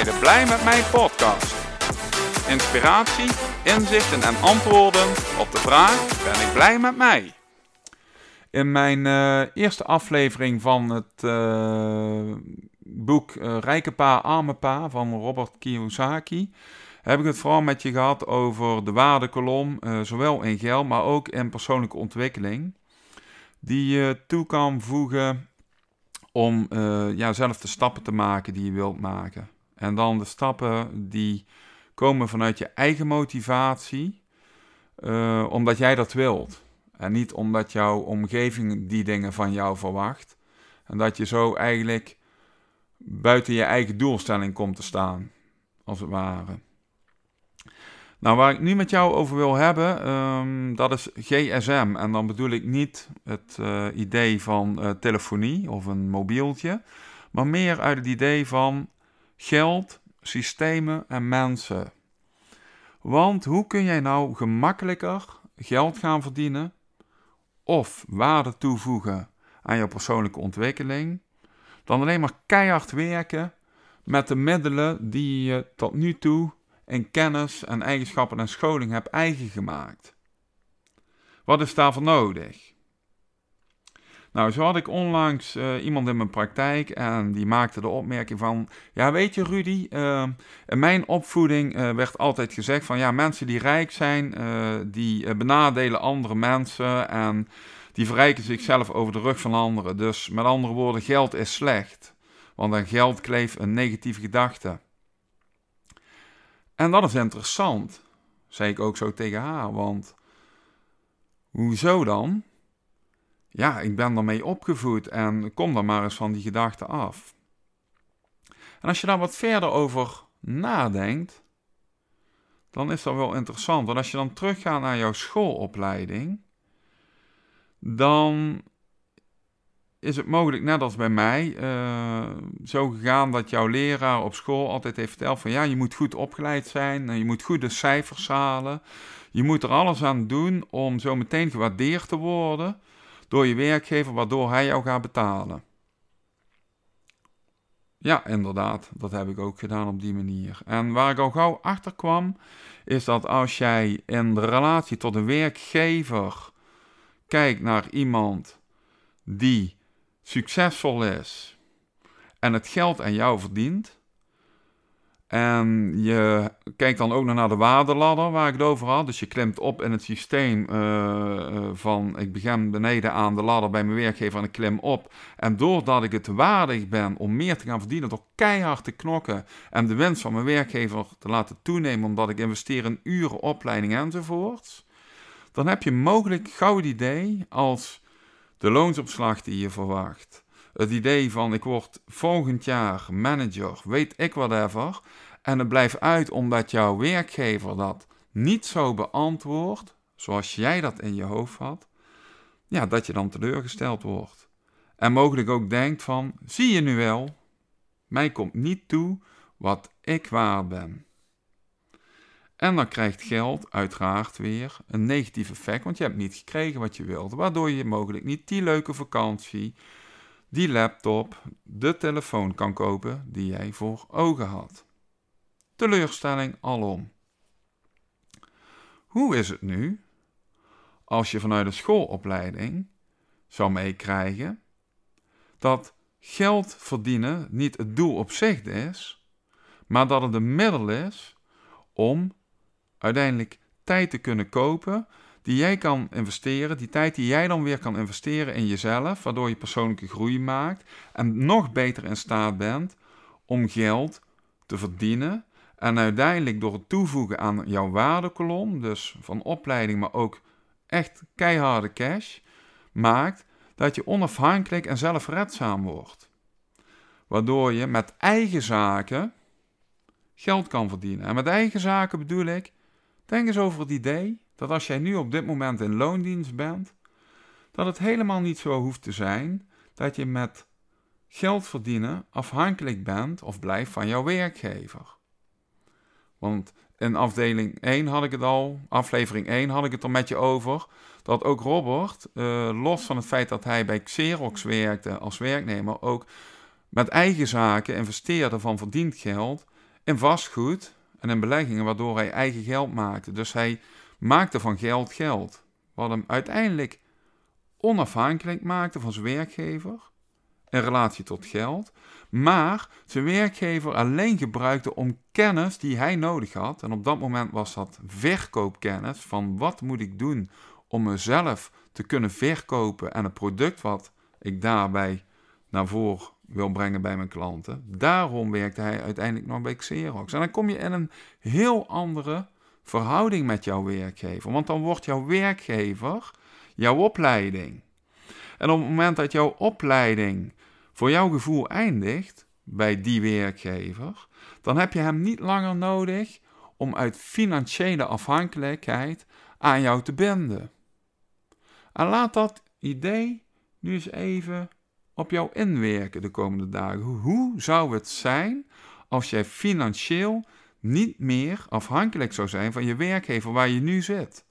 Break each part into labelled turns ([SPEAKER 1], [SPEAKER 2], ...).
[SPEAKER 1] Blij met mij podcast. Inspiratie, inzichten en antwoorden op de vraag: ben ik blij met mij? In mijn eh, eerste aflevering van het uh, boek uh, Rijke Pa, Arme Pa van Robert Kiyosaki heb ik het vooral met je gehad over de waardekolom, zowel in geld, maar ook in persoonlijke ontwikkeling, die je toe kan voegen om ja, zelf de stappen te maken die je wilt maken. En dan de stappen die komen vanuit je eigen motivatie, uh, omdat jij dat wilt. En niet omdat jouw omgeving die dingen van jou verwacht. En dat je zo eigenlijk buiten je eigen doelstelling komt te staan, als het ware. Nou, waar ik nu met jou over wil hebben, um, dat is GSM. En dan bedoel ik niet het uh, idee van uh, telefonie of een mobieltje, maar meer uit het idee van geld, systemen en mensen. Want hoe kun jij nou gemakkelijker geld gaan verdienen of waarde toevoegen aan je persoonlijke ontwikkeling dan alleen maar keihard werken met de middelen die je tot nu toe en kennis en eigenschappen en scholing heb eigen gemaakt. Wat is daarvoor nodig? Nou, zo had ik onlangs uh, iemand in mijn praktijk en die maakte de opmerking van... Ja, weet je Rudy, uh, in mijn opvoeding uh, werd altijd gezegd van... Ja, mensen die rijk zijn, die benadelen andere mensen en die verrijken zichzelf over de rug van anderen. Dus met andere woorden, geld is slecht. Want aan geld kleeft een negatieve gedachte. En dat is interessant, zei ik ook zo tegen haar, want hoezo dan? Ja, ik ben ermee opgevoed en kom dan maar eens van die gedachten af. En als je daar wat verder over nadenkt, dan is dat wel interessant. Want als je dan teruggaat naar jouw schoolopleiding, dan is het mogelijk, net als bij mij, uh, zo gegaan dat jouw leraar op school altijd heeft verteld van ja, je moet goed opgeleid zijn, je moet goede cijfers halen, je moet er alles aan doen om zo meteen gewaardeerd te worden door je werkgever, waardoor hij jou gaat betalen. Ja, inderdaad, dat heb ik ook gedaan op die manier. En waar ik al gauw achter kwam, is dat als jij in de relatie tot een werkgever kijkt naar iemand die succesvol is en het geld aan jou verdient. En je kijkt dan ook nog naar de waardeladder waar ik het over had. Dus je klimt op in het systeem uh, van ik begin beneden aan de ladder bij mijn werkgever en ik klim op. En doordat ik het waardig ben om meer te gaan verdienen door keihard te knokken en de winst van mijn werkgever te laten toenemen omdat ik investeer in uren, opleiding enzovoorts. Dan heb je mogelijk gauw het idee als de loonsopslag die je verwacht. Het idee van ik word volgend jaar manager, weet ik whatever. En het blijft uit omdat jouw werkgever dat niet zo beantwoordt, zoals jij dat in je hoofd had. Ja, dat je dan teleurgesteld wordt. En mogelijk ook denkt van, zie je nu wel, mij komt niet toe wat ik waard ben. En dan krijgt geld uiteraard weer een negatief effect, want je hebt niet gekregen wat je wilde, waardoor je mogelijk niet die leuke vakantie, die laptop, de telefoon kan kopen die jij voor ogen had. Teleurstelling alom. Hoe is het nu als je vanuit de schoolopleiding zou meekrijgen dat geld verdienen niet het doel op zich is, maar dat het een middel is om uiteindelijk tijd te kunnen kopen die jij kan investeren, die tijd die jij dan weer kan investeren in jezelf, waardoor je persoonlijke groei maakt en nog beter in staat bent om geld te verdienen en uiteindelijk door het toevoegen aan jouw waardekolom, dus van opleiding, maar ook echt keiharde cash, maakt dat je onafhankelijk en zelfredzaam wordt. Waardoor je met eigen zaken geld kan verdienen. En met eigen zaken bedoel ik Denk eens over het idee dat als jij nu op dit moment in loondienst bent, dat het helemaal niet zo hoeft te zijn dat je met geld verdienen afhankelijk bent of blijft van jouw werkgever. Want in afdeling 1 had ik het al, aflevering 1 had ik het er met je over, dat ook Robert, uh, los van het feit dat hij bij Xerox werkte als werknemer, ook met eigen zaken investeerde van verdiend geld in vastgoed en in beleggingen, waardoor hij eigen geld maakte. Dus hij maakte van geld geld. Wat hem uiteindelijk onafhankelijk maakte van zijn werkgever in relatie tot geld, maar zijn werkgever alleen gebruikte om kennis die hij nodig had, en op dat moment was dat verkoopkennis, van wat moet ik doen om mezelf te kunnen verkopen en het product wat ik daarbij naar voren wil brengen bij mijn klanten. Daarom werkte hij uiteindelijk nog bij Xerox. En dan kom je in een heel andere verhouding met jouw werkgever, want dan wordt jouw werkgever jouw opleiding. En op het moment dat jouw opleiding voor jouw gevoel eindigt bij die werkgever, dan heb je hem niet langer nodig om uit financiële afhankelijkheid aan jou te binden. En laat dat idee nu eens even op jou inwerken de komende dagen. Hoe zou het zijn als jij financieel niet meer afhankelijk zou zijn van je werkgever waar je nu zit?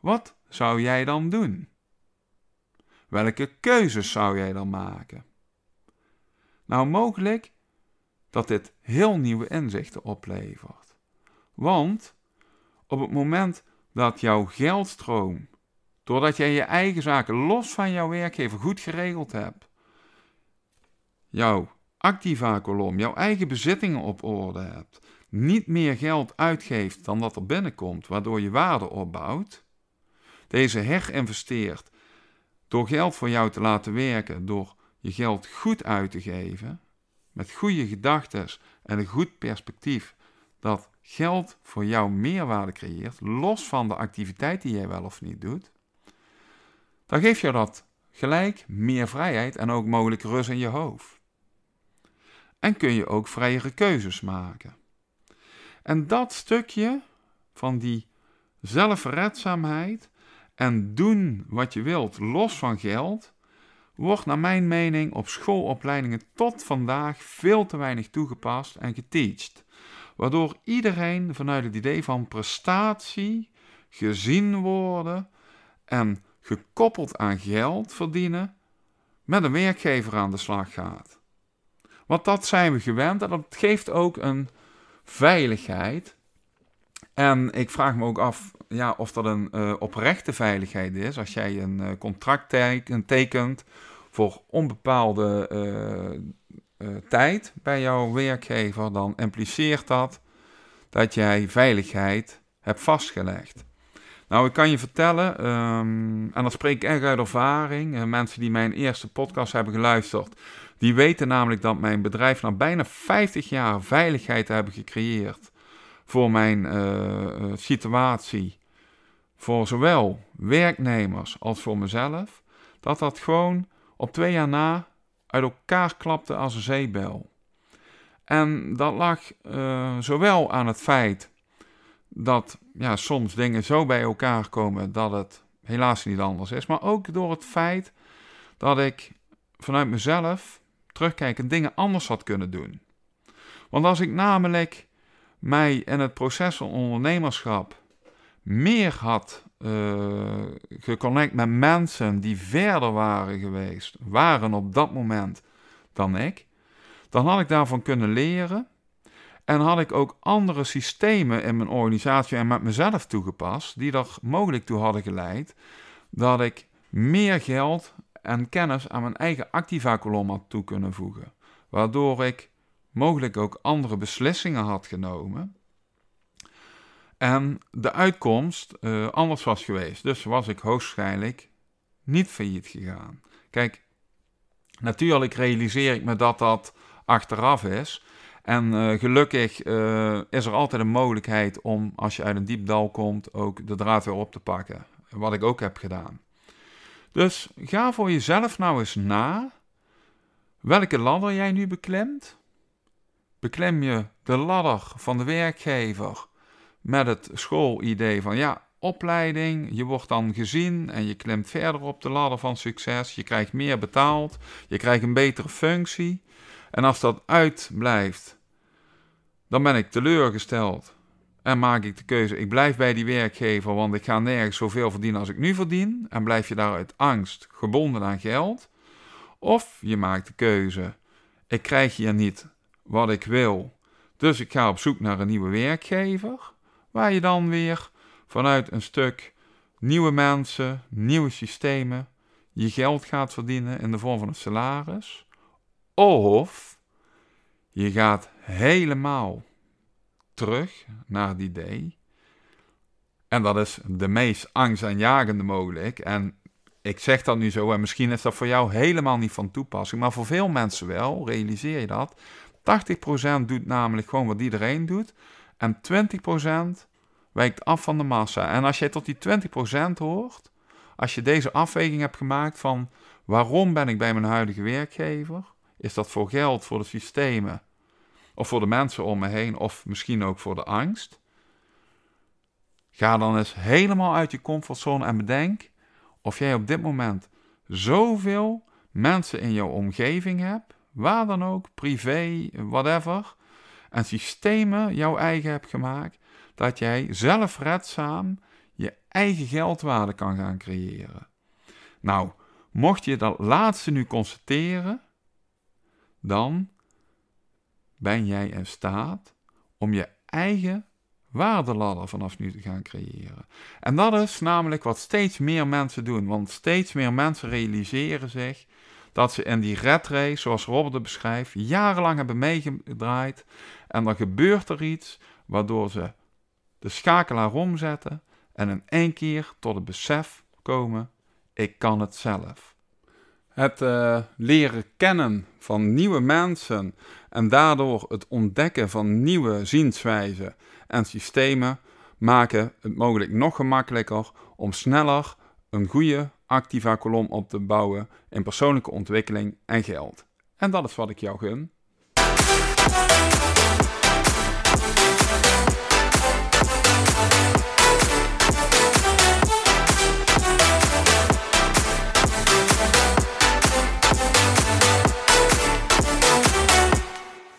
[SPEAKER 1] Wat zou jij dan doen? Welke keuzes zou jij dan maken? Nou, mogelijk dat dit heel nieuwe inzichten oplevert. Want op het moment dat jouw geldstroom, doordat jij je eigen zaken los van jouw werkgever goed geregeld hebt, jouw activa-kolom, jouw eigen bezittingen op orde hebt, niet meer geld uitgeeft dan dat er binnenkomt, waardoor je waarde opbouwt, deze herinvesteert door geld voor jou te laten werken, door je geld goed uit te geven, met goede gedachten en een goed perspectief, dat geld voor jou meerwaarde creëert, los van de activiteit die jij wel of niet doet, dan geeft je dat gelijk meer vrijheid en ook mogelijk rust in je hoofd. En kun je ook vrijere keuzes maken. En dat stukje van die zelfredzaamheid en doen wat je wilt los van geld, wordt naar mijn mening op schoolopleidingen tot vandaag veel te weinig toegepast en geteacht. Waardoor iedereen vanuit het idee van prestatie, gezien worden en gekoppeld aan geld verdienen, met een werkgever aan de slag gaat. Want dat zijn we gewend en dat geeft ook een veiligheid. En ik vraag me ook af ja, of dat een uh, oprechte veiligheid is. Als jij een uh, contract tekent voor onbepaalde uh, tijd bij jouw werkgever, dan impliceert dat dat jij veiligheid hebt vastgelegd. Nou, ik kan je vertellen, um, en dat spreek ik echt uit ervaring. mensen die mijn eerste podcast hebben geluisterd, die weten namelijk dat mijn bedrijf na bijna 50 jaar veiligheid hebben gecreëerd voor mijn situatie voor zowel werknemers als voor mezelf, dat dat gewoon op twee jaar na uit elkaar klapte als een zeebel. En dat lag uh, zowel aan het feit dat ja, soms dingen zo bij elkaar komen dat het helaas niet anders is, maar ook door het feit dat ik vanuit mezelf terugkijkend dingen anders had kunnen doen. Want als ik namelijk mij in het proces van ondernemerschap meer had uh, geconnect met mensen die verder waren geweest, waren op dat moment dan ik, dan had ik daarvan kunnen leren. En had ik ook andere systemen in mijn organisatie en met mezelf toegepast, die er mogelijk toe hadden geleid dat ik meer geld en kennis aan mijn eigen activa-kolom had toe kunnen voegen. Waardoor ik mogelijk ook andere beslissingen had genomen en de uitkomst uh, anders was geweest. Dus was ik hoogstwaarschijnlijk niet failliet gegaan. Kijk, natuurlijk realiseer ik me dat dat achteraf is. En uh, gelukkig uh, is er altijd een mogelijkheid om, als je uit een diep dal komt, ook de draad weer op te pakken. Wat ik ook heb gedaan. Dus ga voor jezelf nou eens na welke ladder jij nu beklimt. Beklem je de ladder van de werkgever met het schoolidee van ja, opleiding, je wordt dan gezien en je klimt verder op de ladder van succes, je krijgt meer betaald, je krijgt een betere functie. En als dat uitblijft, dan ben ik teleurgesteld en maak ik de keuze, ik blijf bij die werkgever, want ik ga nergens zoveel verdienen als ik nu verdien. En blijf je daar uit angst gebonden aan geld. Of je maakt de keuze, ik krijg hier niet wat ik wil Dus ik ga op zoek naar een nieuwe werkgever, waar je dan weer vanuit een stuk nieuwe mensen, nieuwe systemen, je geld gaat verdienen in de vorm van een salaris. Of je gaat helemaal terug naar het idee. En dat is de meest angstaanjagende mogelijk. En ik zeg dat nu zo, en misschien is dat voor jou helemaal niet van toepassing, maar voor veel mensen wel, realiseer je dat. 80% doet namelijk gewoon wat iedereen doet. En 20% wijkt af van de massa. En als jij tot die 20% hoort, als je deze afweging hebt gemaakt van waarom ben ik bij mijn huidige werkgever, is dat voor geld, voor de systemen of voor de mensen om me heen of misschien ook voor de angst. Ga dan eens helemaal uit je comfortzone en bedenk of jij op dit moment zoveel mensen in jouw omgeving hebt, waar dan ook, privé, whatever, en systemen jouw eigen hebt gemaakt, dat jij zelfredzaam je eigen geldwaarde kan gaan creëren. Nou, mocht je dat laatste nu constateren, dan ben jij in staat om je eigen waardeladder vanaf nu te gaan creëren. En dat is namelijk wat steeds meer mensen doen, want steeds meer mensen realiseren zich dat ze in die red race, zoals Robert het beschrijft, jarenlang hebben meegedraaid en dan gebeurt er iets waardoor ze de schakelaar omzetten en in één keer tot het besef komen: ik kan het zelf. Het uh, leren kennen van nieuwe mensen en daardoor het ontdekken van nieuwe zienswijzen en systemen maken het mogelijk nog gemakkelijker om sneller een goede activa kolom op te bouwen in persoonlijke ontwikkeling en geld. En dat is wat ik jou gun.